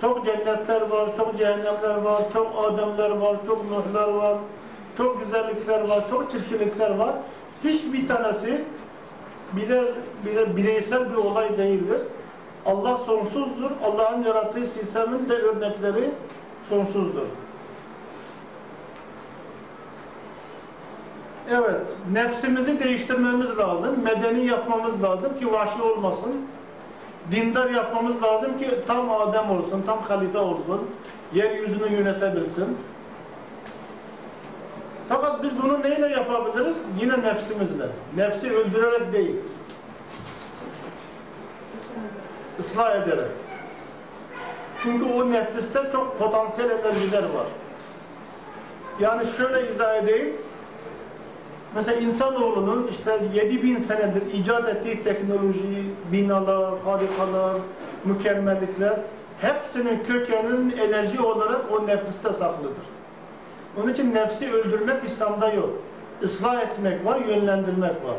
Çok cennetler var, çok cehennemler var, çok Ademler var, çok Nuhlar var, çok güzellikler var, çok çirkinlikler var. Hiçbir tanesi birer, birer bireysel bir olay değildir. Allah sonsuzdur. Allah'ın yarattığı sistemin de örnekleri sonsuzdur. Evet, nefsimizi değiştirmemiz lazım, medeni yapmamız lazım ki vahşi olmasın. Dindar yapmamız lazım ki tam Adem olsun, tam halife olsun, yeryüzünü yönetebilsin. Fakat biz bunu neyle yapabiliriz? Yine nefsimizle. Nefsi öldürerek değil. ıslah ederek. Çünkü o nefiste çok potansiyel enerjiler var. Yani şöyle izah edeyim. Mesela insanoğlunun işte 7000 senedir icat ettiği teknoloji, binalar, harikalar, mükemmellikler hepsinin kökeninin enerji olarak o nefiste saklıdır. Onun için nefsi öldürmek İslam'da yok. Islah etmek var, yönlendirmek var.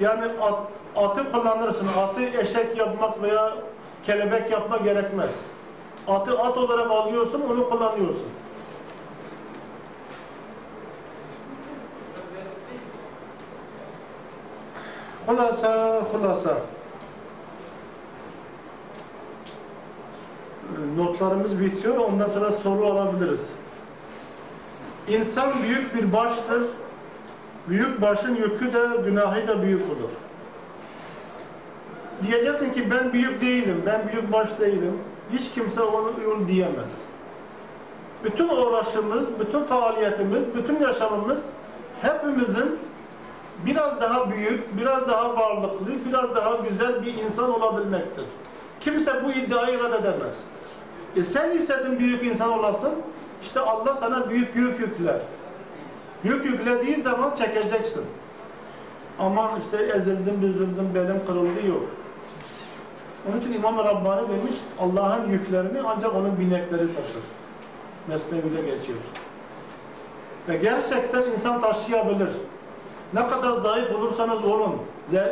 Yani at, atı kullanırsın, atı eşek yapmak veya kelebek yapmak gerekmez. Atı at olarak alıyorsun, onu kullanıyorsun. Hulasa, hulasa. Notlarımız bitiyor, ondan sonra soru alabiliriz. İnsan büyük bir baştır. Büyük başın yükü de, günahı da büyük olur. Diyeceksin ki ben büyük değilim, ben büyük baş değilim. Hiç kimse onu, onu diyemez. Bütün uğraşımız, bütün faaliyetimiz, bütün yaşamımız hepimizin biraz daha büyük, biraz daha varlıklı, biraz daha güzel bir insan olabilmektir. Kimse bu iddiayı reddedemez. E sen istedin büyük insan olasın, işte Allah sana büyük yük yükler. Yük yüklediği zaman çekeceksin. Ama işte ezildim, düzüldüm, belim kırıldı yok. Onun için İmam Rabbani demiş, Allah'ın yüklerini ancak onun binekleri taşır. Mesnevi'de geçiyor. Ve gerçekten insan taşıyabilir. Ne kadar zayıf olursanız olun,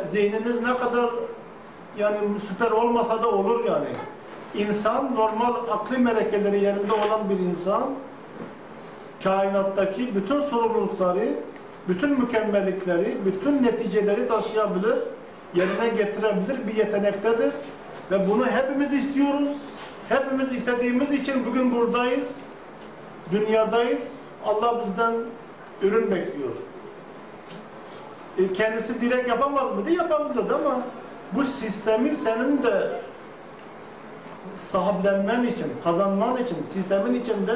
zihniniz ne kadar yani süper olmasa da olur yani. İnsan normal akli melekeleri yerinde olan bir insan kainattaki bütün sorumlulukları, bütün mükemmellikleri, bütün neticeleri taşıyabilir, yerine getirebilir bir yetenektedir. Ve bunu hepimiz istiyoruz. Hepimiz istediğimiz için bugün buradayız. Dünyadayız. Allah bizden ürün bekliyor. E kendisi direkt yapamaz mıydı? Yapabilirdi ama bu sistemi senin de sahiplenmen için, kazanman için, sistemin içinde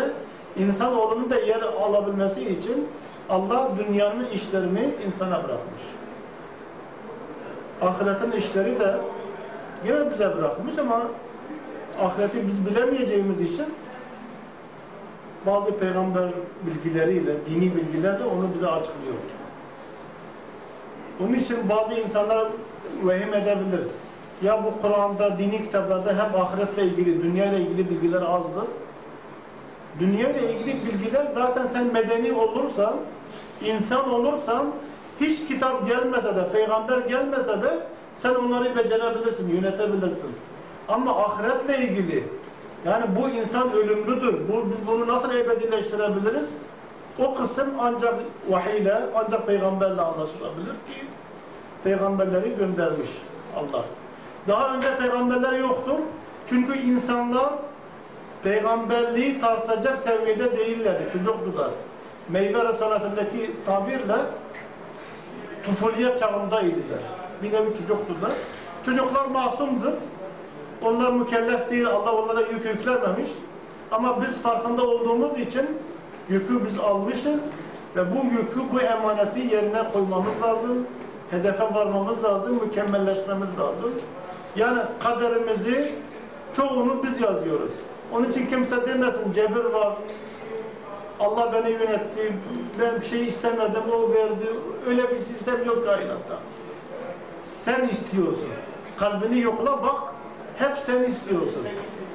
insanoğlunun da yer alabilmesi için Allah dünyanın işlerini insana bırakmış. Ahiretin işleri de yine bize bırakmış ama ahireti biz bilemeyeceğimiz için bazı peygamber bilgileriyle, dini bilgiler de onu bize açıklıyor. Onun için bazı insanlar vehim edebilir. Ya bu Kur'an'da, dini kitaplarda hep ahiretle ilgili, dünya ile ilgili bilgiler azdır. Dünya ile ilgili bilgiler zaten sen medeni olursan, insan olursan, hiç kitap gelmese de, peygamber gelmese de sen onları becerebilirsin, yönetebilirsin. Ama ahiretle ilgili, yani bu insan ölümlüdür, bu, biz bunu nasıl ebedileştirebiliriz? O kısım ancak vahiyle, ancak peygamberle anlaşılabilir ki peygamberleri göndermiş Allah. Daha önce peygamberler yoktu. Çünkü insanlar peygamberliği tartacak seviyede değillerdi, çocuktular. Meyve Resulü'ndeki tabirle tufuliyet çağındaydılar. Bir nevi çocuktular. Çocuklar masumdur. Onlar mükellef değil, Allah onlara yük yüklememiş. Ama biz farkında olduğumuz için yükü biz almışız ve bu yükü, bu emaneti yerine koymamız lazım. Hedefe varmamız lazım, mükemmelleşmemiz lazım. Yani kaderimizi çoğunu biz yazıyoruz. Onun için kimse demesin cebir var. Allah beni yönetti. Ben bir şey istemedim, o verdi. Öyle bir sistem yok kainatta. Sen istiyorsun. Kalbini yokla bak. Hep sen istiyorsun.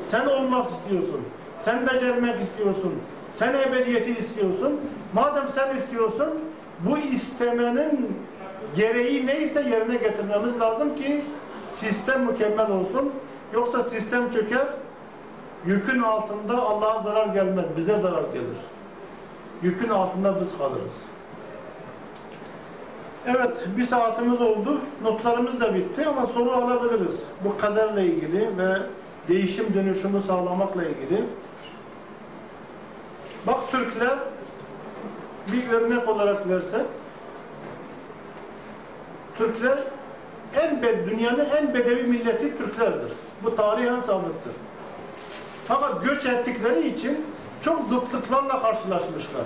Sen olmak istiyorsun. Sen becermek istiyorsun. Sen ebediyeti istiyorsun. Madem sen istiyorsun, bu istemenin gereği neyse yerine getirmemiz lazım ki sistem mükemmel olsun. Yoksa sistem çöker, Yükün altında Allah'a zarar gelmez, bize zarar gelir. Yükün altında biz kalırız. Evet, bir saatimiz oldu. Notlarımız da bitti ama soru alabiliriz. Bu kaderle ilgili ve değişim dönüşümü sağlamakla ilgili. Bak Türkler bir örnek olarak versek Türkler en be, dünyanın en bedevi milleti Türklerdir. Bu tarihen sabittir. Fakat göç ettikleri için çok zıtlıklarla karşılaşmışlar.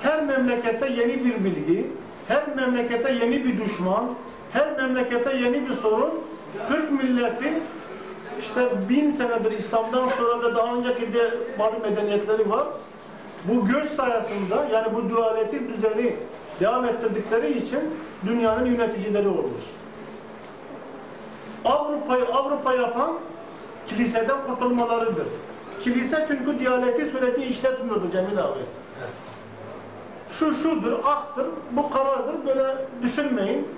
Her memlekette yeni bir bilgi, her memlekette yeni bir düşman, her memlekette yeni bir sorun. Türk milleti işte bin senedir İslam'dan sonra ve daha önceki de bazı medeniyetleri var. Bu göç sayesinde yani bu dualeti düzeni devam ettirdikleri için dünyanın yöneticileri olmuş. Avrupa'yı Avrupa yapan kiliseden kurtulmalarıdır. Kilise çünkü diyaleti süreci işletmiyordu Cemil abi. Şu şudur, aktır, bu karardır, böyle düşünmeyin.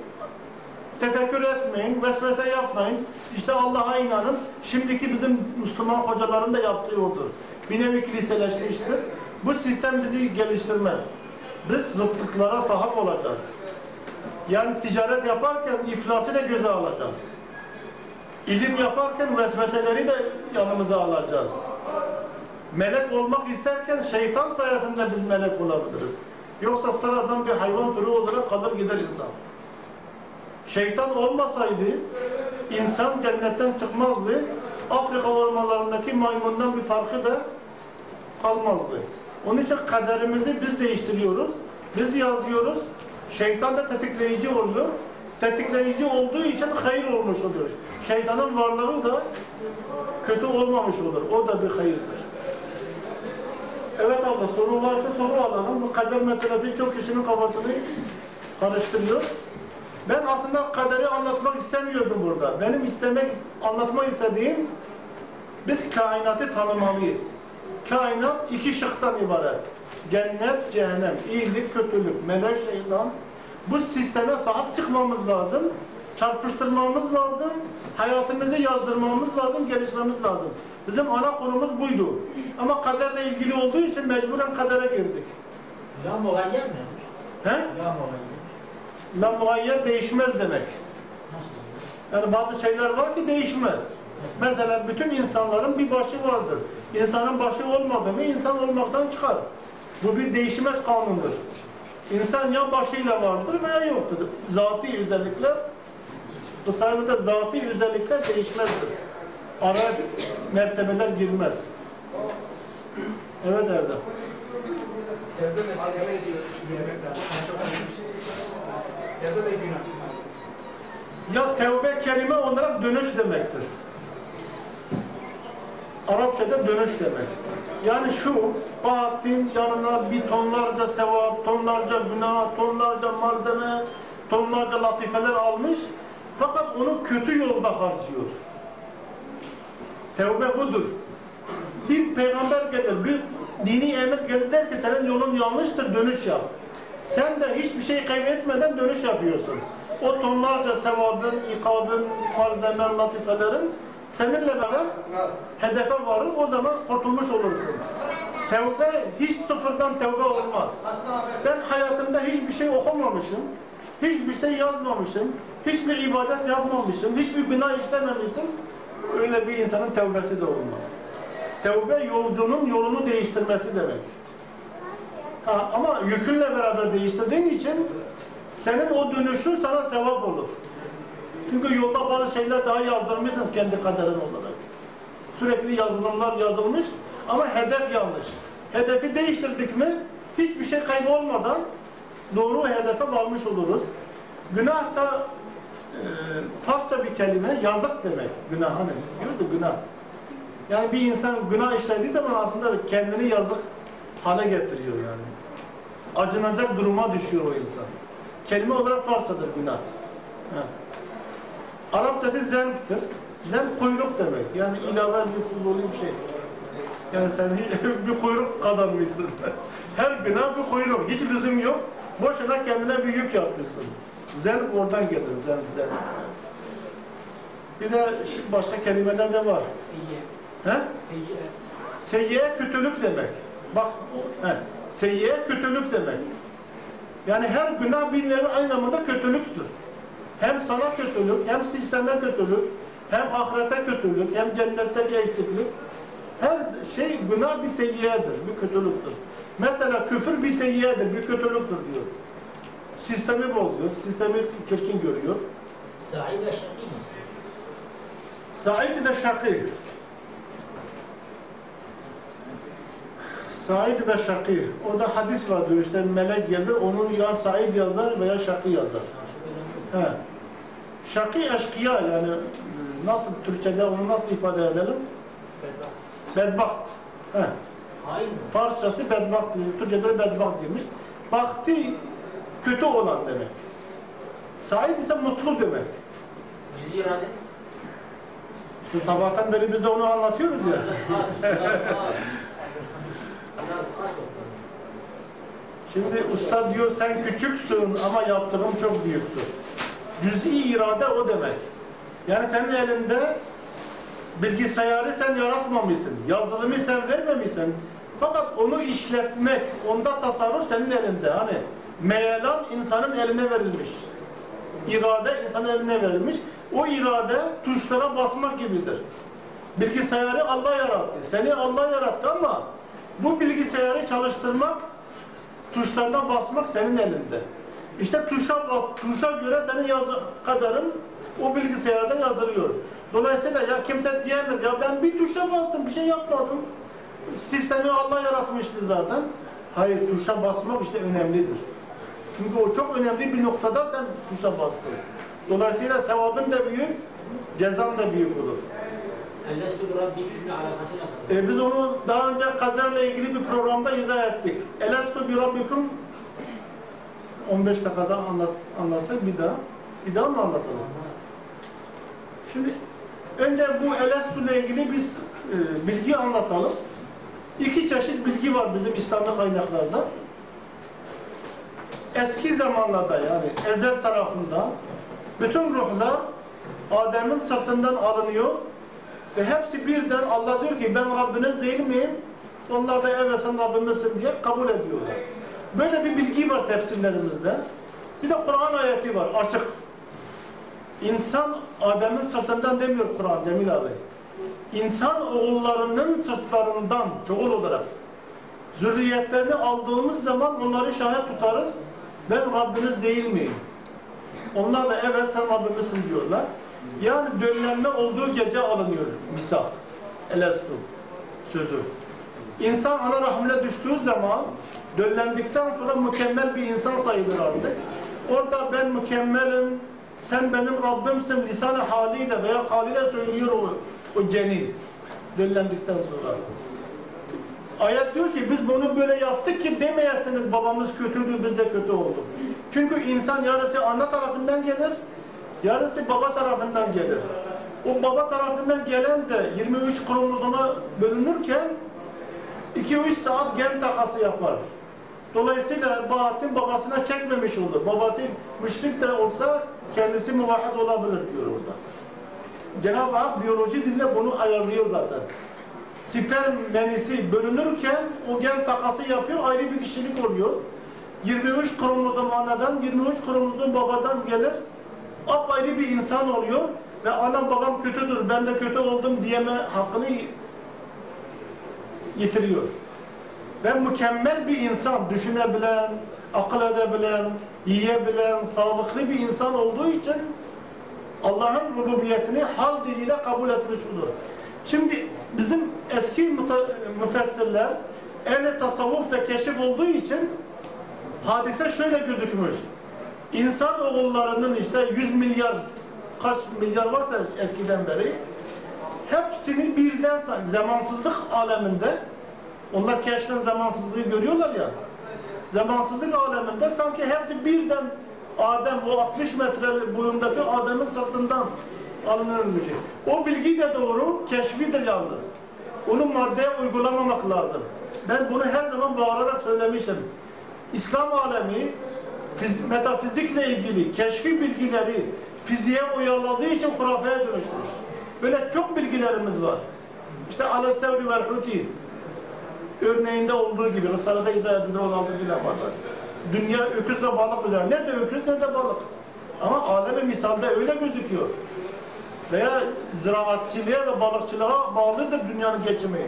Tefekkür etmeyin, vesvese yapmayın. İşte Allah'a inanın. Şimdiki bizim Müslüman hocaların da yaptığı odur. Bir nevi kiliseleşmiştir. Bu sistem bizi geliştirmez. Biz zıtlıklara sahip olacağız. Yani ticaret yaparken iflası da göze alacağız. İlim yaparken vesveseleri de yanımıza alacağız. Melek olmak isterken şeytan sayesinde biz melek olabiliriz. Yoksa sıradan bir hayvan türü olarak kalır gider insan. Şeytan olmasaydı insan cennetten çıkmazdı. Afrika ormanlarındaki maymundan bir farkı da kalmazdı. Onun için kaderimizi biz değiştiriyoruz. Biz yazıyoruz. Şeytan da tetikleyici oluyor. Tetikleyici olduğu için hayır olmuş oluyor. Şeytanın varlığı da kötü olmamış olur. O da bir hayırdır. Evet abla soru varsa soru alalım. Bu kader meselesi çok kişinin kafasını karıştırıyor. Ben aslında kaderi anlatmak istemiyordum burada. Benim istemek, anlatmak istediğim biz kainatı tanımalıyız. Kainat iki şıktan ibaret. Cennet, cehennem, iyilik, kötülük, melek, şeytan. Bu sisteme sahip çıkmamız lazım. Çarpıştırmamız lazım. Hayatımızı yazdırmamız lazım, gelişmemiz lazım. Bizim ana konumuz buydu. Ama kaderle ilgili olduğu için mecburen kadere girdik. La muayyen mi? He? La muayyen. La muayyen değişmez demek. Yani bazı şeyler var ki değişmez. Mesela bütün insanların bir başı vardır. İnsanın başı olmadı mı insan olmaktan çıkar. Bu bir değişmez kanundur. İnsan ya başıyla vardır veya yoktur. Zati özellikler, kısalıkta zati özellikler değişmezdir. Araya mertebeler girmez. Evet Erdem. Tevbe şey. Tevbe ve günah. Ya tevbe kelime olarak dönüş demektir. Arapçada dönüş demek. Yani şu, Bahattin yanına bir tonlarca sevap, tonlarca günah, tonlarca malzeme, tonlarca latifeler almış. Fakat onu kötü yolda harcıyor. Tevbe budur. Bir peygamber gelir, bir dini emir gelir der ki senin yolun yanlıştır, dönüş yap. Sen de hiçbir şey kaybetmeden dönüş yapıyorsun. O tonlarca sevabın, ikabın, malzemen, latifelerin seninle beraber hedefe varır, o zaman kurtulmuş olursun. Tevbe hiç sıfırdan tevbe olmaz. Ben hayatımda hiçbir şey okumamışım, hiçbir şey yazmamışım, hiçbir ibadet yapmamışım, hiçbir günah işlememişim. Öyle bir insanın tevbesi de olmaz. Tevbe yolcunun yolunu değiştirmesi demek. Ha, ama yükünle beraber değiştirdiğin için senin o dönüşün sana sevap olur. Çünkü yolda bazı şeyler daha yazdırmışsın kendi kaderin olarak. Sürekli yazılımlar yazılmış ama hedef yanlış. Hedefi değiştirdik mi hiçbir şey kaybolmadan doğru hedefe varmış oluruz. Günah da e, bir kelime yazık demek. Günah hani diyordu günah. Yani bir insan günah işlediği zaman aslında kendini yazık hale getiriyor yani. Acınacak duruma düşüyor o insan. Kelime olarak Farsçadır günah. Ha. Arapçası zenktir. Zenk kuyruk demek. Yani ilave bir fuzuli bir şey. Yani sen bir kuyruk kazanmışsın. Her günah bir kuyruk. Hiç lüzum yok. Boşuna kendine bir yük yapmışsın. Zenk oradan gelir. Zenk, zenk. Bir de başka kelimeler de var. He? Seyyiye. Seyyiye kötülük demek. Bak, he. Seyyiye kötülük demek. Yani her günah bir nevi aynı zamanda kötülüktür. Hem sana kötülük, hem sisteme kötülük, hem ahirete kötülük, hem cennetteki eksiklik. Her şey günah bir seyyiyedir, bir kötülüktür. Mesela küfür bir seyyiyedir, bir kötülüktür diyor. Sistemi bozuyor, sistemi çirkin görüyor. Sa'i ve şakî mi? Said ve Şakî. Said ve Şakî. Orada hadis vardır işte melek gelir, onun ya Said yazar veya Şakî yazar. He. Şakî eşkıya yani nasıl Türkçe'de onu nasıl ifade edelim? Bedbaht. He. Hain mi? Farsçası bedbaht, Türkçe'de bedbaht demiş. Bahti kötü olan demek. Said ise mutlu demek. İşte sabahtan beri biz de onu anlatıyoruz ya. Şimdi usta diyor sen küçüksün ama yaptığın çok büyüktür. Cüz'i irade o demek. Yani senin elinde bilgisayarı sen yaratmamışsın. Yazılımı sen vermemişsin. Fakat onu işletmek, onda tasarruf senin elinde. Hani meyelan insanın eline verilmiş. İrade insanın eline verilmiş. O irade tuşlara basmak gibidir. Bilgisayarı Allah yarattı. Seni Allah yarattı ama bu bilgisayarı çalıştırmak tuşlarına basmak senin elinde. İşte tuşa tuşa göre senin yazı kadarın o bilgisayarda yazılıyor. Dolayısıyla ya kimse diyemez ya ben bir tuşa bastım bir şey yapmadım. Sistemi Allah yaratmıştı zaten. Hayır tuşa basmak işte önemlidir. Çünkü o çok önemli bir noktada sen tuşa bastın. Dolayısıyla sevabın da büyük, cezan da büyük olur. E, biz onu daha önce kaderle ilgili bir programda izah ettik. Elestu bi rabbikum 15 dakikada anlat, anlatsak bir daha. Bir daha mı anlatalım? Şimdi önce bu Elestu ile ilgili biz e, bilgi anlatalım. İki çeşit bilgi var bizim İslami kaynaklarda. Eski zamanlarda yani ezel tarafında bütün ruhlar Adem'in sırtından alınıyor ve hepsi birden Allah diyor ki ben Rabbiniz değil miyim? Onlar da evet sen Rabbimizsin diye kabul ediyorlar. Böyle bir bilgi var tefsirlerimizde. Bir de Kur'an ayeti var açık. İnsan Adem'in sırtından demiyor Kur'an Cemil abi. İnsan oğullarının sırtlarından çoğul olarak zürriyetlerini aldığımız zaman onları şahit tutarız. Ben Rabbiniz değil miyim? Onlar da evet sen Rabbimizsin diyorlar. Yani döllenme olduğu gece alınıyor misak. Elestu sözü. İnsan ana rahmine düştüğü zaman döllendikten sonra mükemmel bir insan sayılır artık. Orada ben mükemmelim, sen benim Rabbimsin lisan haliyle veya kaliyle söylüyor o, o cenin. Döllendikten sonra. Ayet diyor ki biz bunu böyle yaptık ki demeyesiniz babamız kötüydü biz de kötü olduk. Çünkü insan yarısı ana tarafından gelir, yarısı baba tarafından gelir. O baba tarafından gelen de 23 kromozoma bölünürken 2-3 saat gen takası yapar. Dolayısıyla Bahattin babasına çekmemiş olur. Babası müşrik de olsa kendisi muvahhid olabilir diyor orada. Cenab-ı Hak biyoloji dille bunu ayarlıyor zaten. Sperm menisi bölünürken o gen takası yapıyor, ayrı bir kişilik oluyor. 23 kromozom anadan, 23 kromozom babadan gelir. Apayrı bir insan oluyor ve anam babam kötüdür, ben de kötü oldum diyeme hakkını yitiriyor. Ve mükemmel bir insan, düşünebilen, akıl edebilen, yiyebilen, sağlıklı bir insan olduğu için Allah'ın rububiyetini hal diliyle kabul etmiş olur. Şimdi bizim eski müfessirler ehli tasavvuf ve keşif olduğu için hadise şöyle gözükmüş. İnsan oğullarının işte 100 milyar kaç milyar varsa eskiden beri hepsini birden zamansızlık aleminde onlar keşfen zamansızlığı görüyorlar ya zamansızlık aleminde sanki hepsi birden Adem o 60 metre boyundaki Adem'in sırtından alınır bir şey. O bilgi de doğru, keşfidir yalnız. Onu maddeye uygulamamak lazım. Ben bunu her zaman bağırarak söylemişim. İslam alemi fiz- metafizikle ilgili keşfi bilgileri fiziğe uyarladığı için hurafeye dönüşmüş. Böyle çok bilgilerimiz var. İşte ala sevri vel huti örneğinde olduğu gibi Risale'de izah edilir 16 bile var. Dünya öküz ve balık üzerine. Nerede öküz, nerede balık? Ama alemi misalde öyle gözüküyor. Veya ziraatçılığa ve balıkçılığa bağlıdır dünyanın geçimi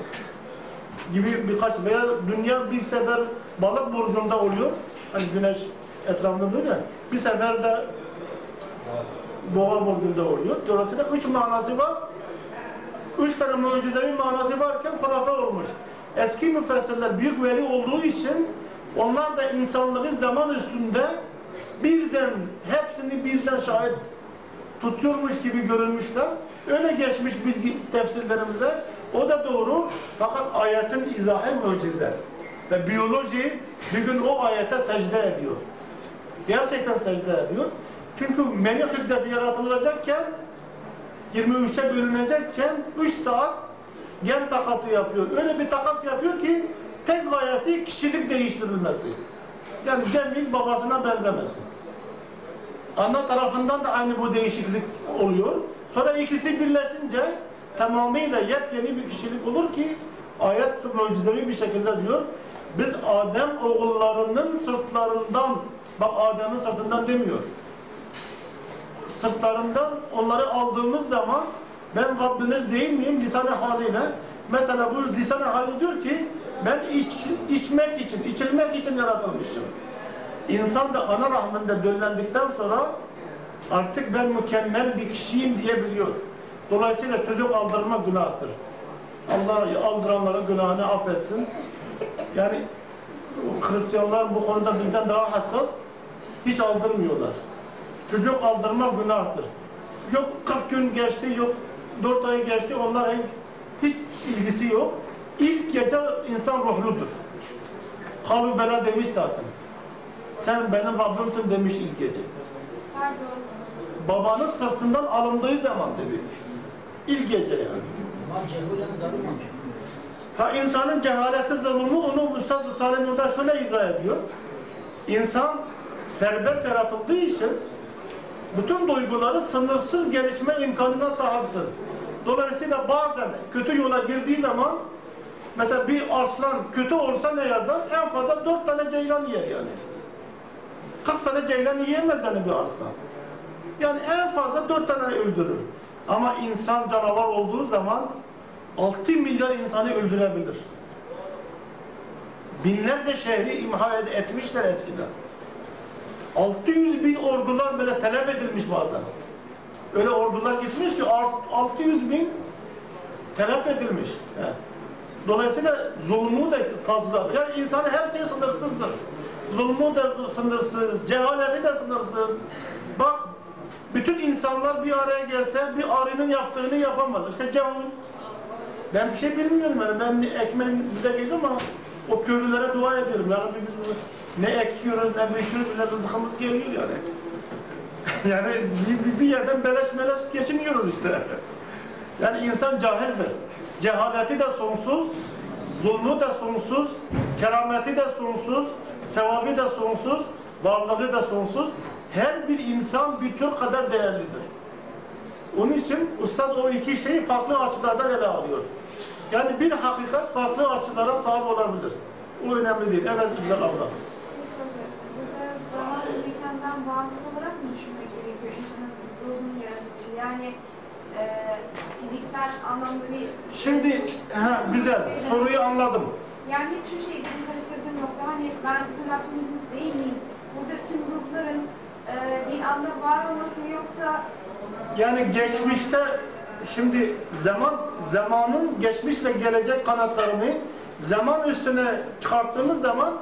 gibi birkaç veya dünya bir sefer balık burcunda oluyor. Hani güneş etrafında dönüyor. Bir sefer de boğa burcunda oluyor. Dolayısıyla üç manası var. Üç tane mucizevi manası varken hurafe olmuş. Eski müfessirler büyük veli olduğu için onlar da insanları zaman üstünde birden hepsini birden şahit tutuyormuş gibi görülmüşler. Öyle geçmiş bilgi tefsirlerimize. O da doğru. Fakat ayetin izahı mucize. Ve biyoloji bir gün o ayete secde ediyor. Gerçekten secde ediyor. Çünkü meni hücresi yaratılacakken 23'e bölünecekken 3 saat gen takası yapıyor. Öyle bir takas yapıyor ki tek gayesi kişilik değiştirilmesi. Yani Cemil babasına benzemesin. Ana tarafından da aynı bu değişiklik oluyor. Sonra ikisi birleşince tamamıyla yepyeni bir kişilik olur ki ayet çok mucizevi bir şekilde diyor. Biz Adem oğullarının sırtlarından, bak Adem'in sırtından demiyor. Sırtlarından onları aldığımız zaman ben Rabbiniz değil miyim lisan-ı haliyle. Mesela bu lisan-ı hali diyor ki ben iç, içmek için, içilmek için yaratılmışım. İnsan da ana rahminde döllendikten sonra artık ben mükemmel bir kişiyim diyebiliyor. Dolayısıyla çocuk aldırma günahtır. Allah aldıranların günahını affetsin. Yani Hristiyanlar bu konuda bizden daha hassas. Hiç aldırmıyorlar. Çocuk aldırma günahtır. Yok 40 gün geçti, yok 4 ay geçti, onlar hiç, ilgisi yok. İlk gece insan ruhludur. Kalu bela demiş zaten. Sen benim Rabbimsin demiş ilk gece. Pardon. Babanın sırtından alındığı zaman dedi. İlk gece yani. Ha insanın cehaleti zulmü onu Üstad Risale Nur'da şöyle izah ediyor. İnsan serbest yaratıldığı için bütün duyguları sınırsız gelişme imkanına sahiptir. Dolayısıyla bazen kötü yola girdiği zaman mesela bir aslan kötü olsa ne yazar? En fazla dört tane ceylan yer yani. 40 tane ceylan yiyemez yani bir aslan. Yani en fazla dört tane öldürür. Ama insan canavar olduğu zaman 6 milyar insanı öldürebilir. Binlerce şehri imha etmişler eskiden. 600 bin ordular böyle telef edilmiş bazen. Öyle ordular gitmiş ki art- 600 bin telef edilmiş. Dolayısıyla zulmü de fazla. Yani insanın her şey sınırsızdır. Zulmü de sınırsız, cehaleti de sınırsız. Bak bütün insanlar bir araya gelse bir arının yaptığını yapamaz. İşte cehul. Ben bir şey bilmiyorum yani. Ben ekmeğim bize geliyor ama o köylülere dua ediyorum. Ya Rabbi biz bunu ne ekiyoruz ne biçiyoruz bile rızkımız geliyor yani. yani bir, bir- yerden beleş meleş geçiniyoruz işte. yani insan cahildir. Cehaleti de sonsuz, zulmü de sonsuz, kerameti de sonsuz, sevabı da sonsuz, varlığı da sonsuz. Her bir insan bir tür kadar değerlidir. Onun için ustad o iki şeyi farklı açılardan ele alıyor. Yani bir hakikat farklı açılara sahip olabilir. O önemli değil. Evet Allah. Şey soracağım. Burada zaman ve mekandan bağımsız olarak mı düşünmek gerekiyor insanın ruhunun yaratılışı? Yani e, fiziksel anlamda bir... Şimdi ha, güzel soruyu anladım. Yani hep şu şey benim karıştırdığım nokta hani ben sizin Rabbiniz değil miyim? Burada tüm ruhların e, bir anda var olması mı yoksa Yani geçmişte şimdi zaman zamanın geçmiş ve gelecek kanatlarını zaman üstüne çıkarttığımız zaman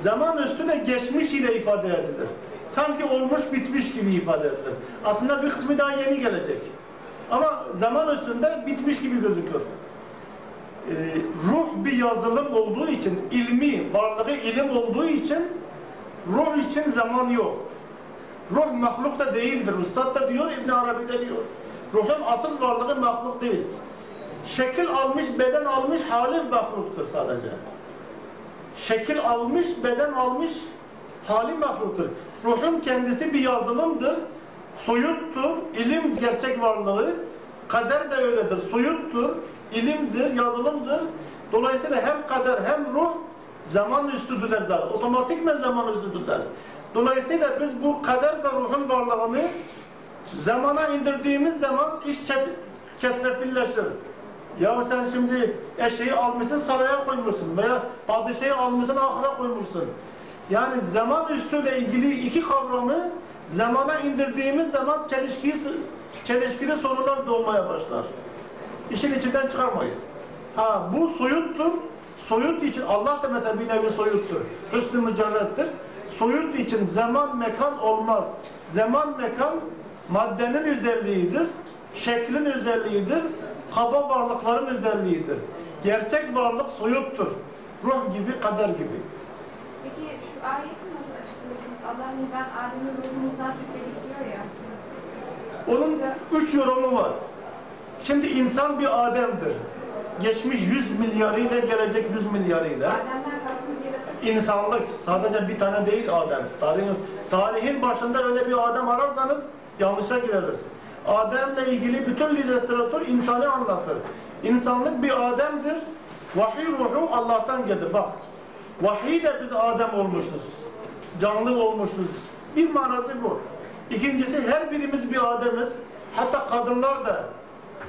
zaman üstüne geçmiş ile ifade edilir. Sanki olmuş bitmiş gibi ifade edilir. Aslında bir kısmı daha yeni gelecek. Ama zaman üstünde bitmiş gibi gözüküyor. Ee, ruh bir yazılım olduğu için, ilmi, varlığı ilim olduğu için ruh için zaman yok. Ruh mahluk da değildir. Ustad da diyor, İbn Arabi de diyor. Ruhun asıl varlığı mahluk değil. Şekil almış, beden almış hali mahluktur sadece. Şekil almış, beden almış hali mahluktur. Ruhun kendisi bir yazılımdır. Soyuttur, ilim gerçek varlığı. Kader de öyledir. Soyuttur, ilimdir, yazılımdır. Dolayısıyla hem kader hem ruh zaman üstüdürler zaten. Otomatikmen zaman üstüdürler. Dolayısıyla biz bu kader ve ruhun varlığını zamana indirdiğimiz zaman iş çet çetrefilleşir. Ya sen şimdi eşeği almışsın saraya koymuşsun veya padişahı almışsın ahıra koymuşsun. Yani zaman üstüyle ilgili iki kavramı zamana indirdiğimiz zaman çelişkili, çelişkili sorular doğmaya başlar. İşin içinden çıkamayız. Ha bu soyuttur. Soyut için Allah da mesela bir nevi soyuttur. Hüsnü mücerrettir. Soyut için zaman mekan olmaz. Zaman mekan maddenin özelliğidir. Şeklin özelliğidir. Kaba varlıkların özelliğidir. Gerçek varlık soyuttur. Ruh gibi, kader gibi. Peki ayeti nasıl açıklıyorsunuz? Allah hani ben Adem'in ruhumuzdan üfledik diyor ya. Onun üç yorumu var. Şimdi insan bir Adem'dir. Geçmiş 100 milyarıyla gelecek 100 milyarıyla. Adem'den kastınız yaratık. İnsanlık sadece bir tane değil Adem. Tarihin, tarihin başında öyle bir Adem ararsanız yanlışa gireriz. Adem'le ilgili bütün literatür insanı anlatır. İnsanlık bir Adem'dir. Vahiy ruhu Allah'tan gelir. Bak. Vahiy ile biz Adem olmuşuz. Canlı olmuşuz. Bir manası bu. İkincisi her birimiz bir Adem'iz. Hatta kadınlar da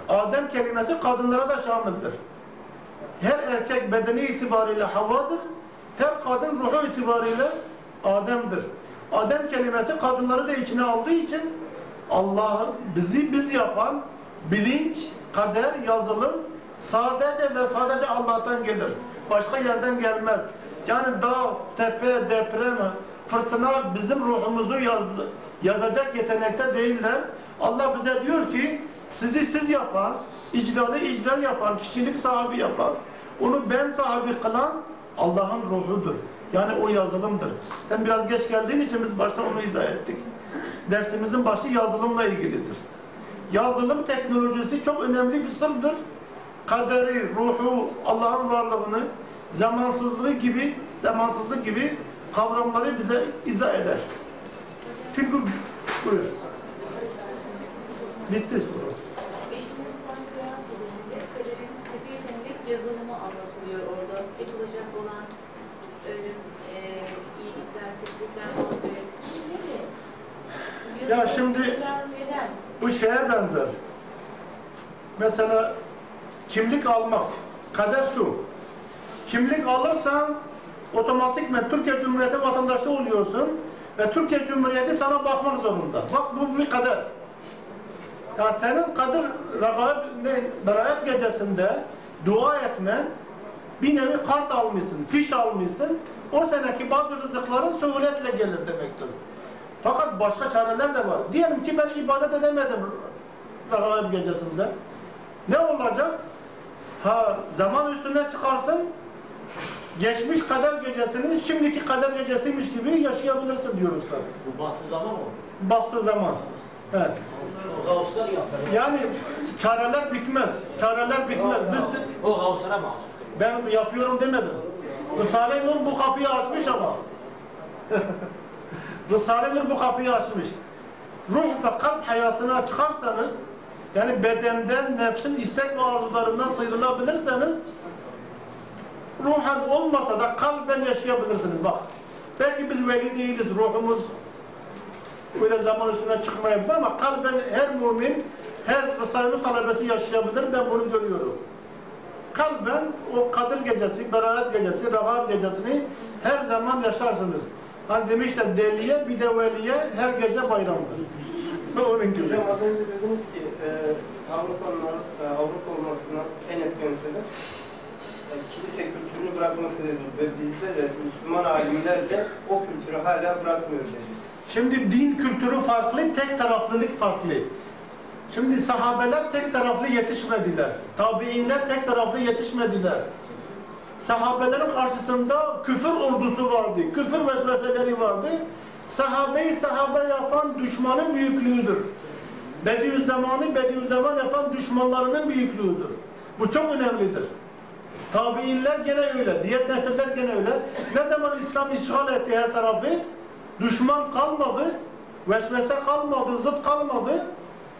Adem kelimesi kadınlara da şamildir. Her erkek bedeni itibariyle Havva'dır. Her kadın ruhu itibariyle Adem'dir. Adem kelimesi kadınları da içine aldığı için Allah bizi biz yapan bilinç, kader, yazılım sadece ve sadece Allah'tan gelir. Başka yerden gelmez. Yani dağ, tepe, deprem, fırtına bizim ruhumuzu yazdı, yazacak yetenekte değiller. Allah bize diyor ki sizi siz yapan, icralı icral yapan, kişilik sahibi yapan, onu ben sahibi kılan Allah'ın ruhudur. Yani o yazılımdır. Sen biraz geç geldiğin için biz başta onu izah ettik. Dersimizin başı yazılımla ilgilidir. Yazılım teknolojisi çok önemli bir sırdır. Kaderi, ruhu, Allah'ın varlığını, zamansızlığı gibi, zamansızlık gibi kavramları bize izah eder. Çünkü buyur. Bitti soru. Geçtiğimiz Kur'an Kıyamet Gecesi'nde Kaderin 41 senelik yazılımı anlatılıyor orada. Yapılacak olan ölüm, e, iyilikler, kötülükler, mazeret. Ya şimdi- Bu şeye benzer. Mesela kimlik almak. Kader şu. Kimlik alırsan otomatikmen Türkiye Cumhuriyeti vatandaşı oluyorsun ve Türkiye Cumhuriyeti sana bakmak zorunda. Bak bu bir kader. Ya senin kadir ragaib, ne, berayet gecesinde dua etmen bir nevi kart almışsın, fiş almışsın. O seneki bazı rızıkların suhuletle gelir demektir. Fakat başka çareler de var. Diyelim ki ben ibadet edemedim Regaib gecesinde. Ne olacak? Ha zaman üstüne çıkarsın. Geçmiş kader gecesini şimdiki kader gecesiymiş gibi yaşayabilirsin diyoruz tabii. Bu bahtı zaman mı? Bastığı zaman. Evet. Yani çareler bitmez. Çareler bitmez. Biz de- O gavuslara mı? ben yapıyorum demedim. Risale-i Nur bu kapıyı açmış ama. Risale-i Nur bu kapıyı açmış. Ruh ve kalp hayatına çıkarsanız, yani bedenden, nefsin istek ve arzularından sıyrılabilirseniz, ruhen olmasa da kalben yaşayabilirsiniz. Bak, belki biz veli değiliz, ruhumuz öyle zaman üstüne çıkmayabilir ama kalben her mümin, her Nur talebesi yaşayabilir. Ben bunu görüyorum kalben o Kadir gecesi, Beraat gecesi, Rahab gecesini her zaman yaşarsınız. Hani demişler deliye bir de veliye her gece bayramdır. Onun gibi. Hocam az önce dediniz ki e, Avrupa'nın e, Avrupa olmasına en etken e, kilise kültürünü bırakması dediniz ve bizde de Müslüman alimler de o kültürü hala bırakmıyor dediniz. Şimdi din kültürü farklı, tek taraflılık farklı. Şimdi sahabeler tek taraflı yetişmediler. Tabiinler tek taraflı yetişmediler. Sahabelerin karşısında küfür ordusu vardı. Küfür vesveseleri vardı. Sahabeyi sahabe yapan düşmanın büyüklüğüdür. Bediüzzamanı Bediüzzaman yapan düşmanlarının büyüklüğüdür. Bu çok önemlidir. Tabiinler gene öyle, diğer nesiller gene öyle. Ne zaman İslam işgal etti her tarafı, düşman kalmadı, vesvese kalmadı, zıt kalmadı,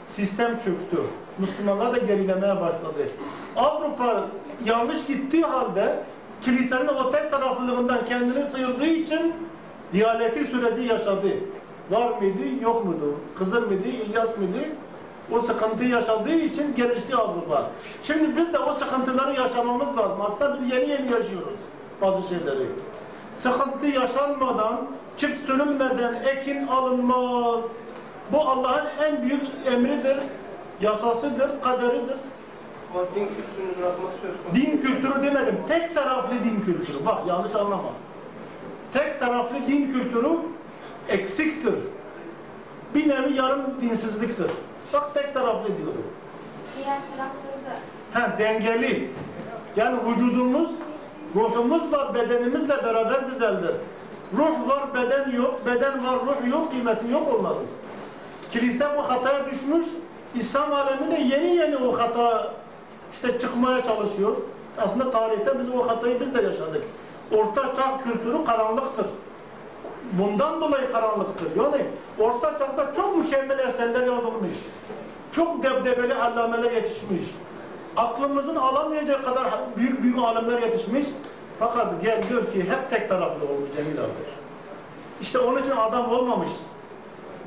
sistem çöktü. Müslümanlar da gerilemeye başladı. Avrupa yanlış gittiği halde kilisenin o tek taraflılığından kendini sıyırdığı için diyalektik süreci yaşadı. Var mıydı, yok muydu? Kızır mıydı, İlyas mıydı? O sıkıntıyı yaşadığı için gelişti Avrupa. Şimdi biz de o sıkıntıları yaşamamız lazım. Aslında biz yeni yeni yaşıyoruz bazı şeyleri. Sıkıntı yaşanmadan, çift sürülmeden ekin alınmaz. Bu Allah'ın en büyük emridir, yasasıdır, kaderidir. Ama din kültürünü bırakması söz konusu. Din kültürü demedim, tek taraflı din kültürü. Bak yanlış anlama. Tek taraflı din kültürü eksiktir. Bir nevi yarım dinsizliktir. Bak tek taraflı diyorum. Diğer tarafları da Ha, dengeli. Yani vücudumuz, ruhumuzla bedenimizle beraber düzeldir. Ruh var, beden yok. Beden var, ruh yok. Kıymeti yok onların. Kilise bu hataya düşmüş. İslam alemi de yeni yeni o hata işte çıkmaya çalışıyor. Aslında tarihte biz o hatayı biz de yaşadık. Orta çağ kültürü karanlıktır. Bundan dolayı karanlıktır. Yani Orta Çağ'da çok mükemmel eserler yazılmış. Çok debdebeli allameler yetişmiş. Aklımızın alamayacağı kadar büyük büyük alimler yetişmiş. Fakat gel gör ki hep tek taraflı olmuş Cemil abi. İşte onun için adam olmamış.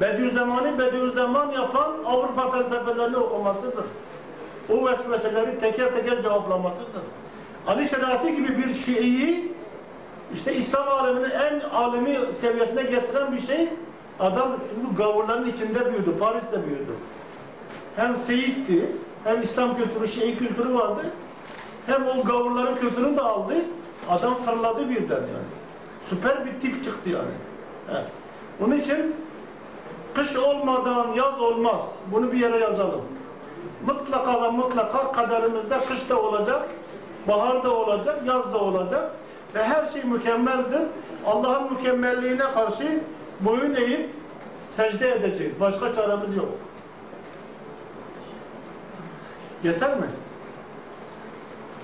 Bediüzzaman'ı Bediüzzaman yapan Avrupa felsefelerini okumasıdır. O vesveseleri teker teker cevaplamasıdır. Ali Şeriatı gibi bir Şii'yi işte İslam aleminin en alemi seviyesine getiren bir şey adam çünkü gavurların içinde büyüdü, Paris'te büyüdü. Hem Seyit'ti, hem İslam kültürü, Şii kültürü vardı. Hem o gavurların kültürünü de aldı. Adam fırladı birden yani. Süper bir tip çıktı yani. Evet. Onun için kış olmadan yaz olmaz. Bunu bir yere yazalım. Mutlaka ve mutlaka kaderimizde kış da olacak, bahar da olacak, yaz da olacak ve her şey mükemmeldir. Allah'ın mükemmelliğine karşı boyun eğip secde edeceğiz. Başka çaremiz yok. Yeter mi?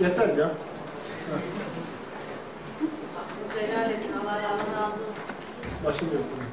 Yeter ya. Başım. Gerçekten.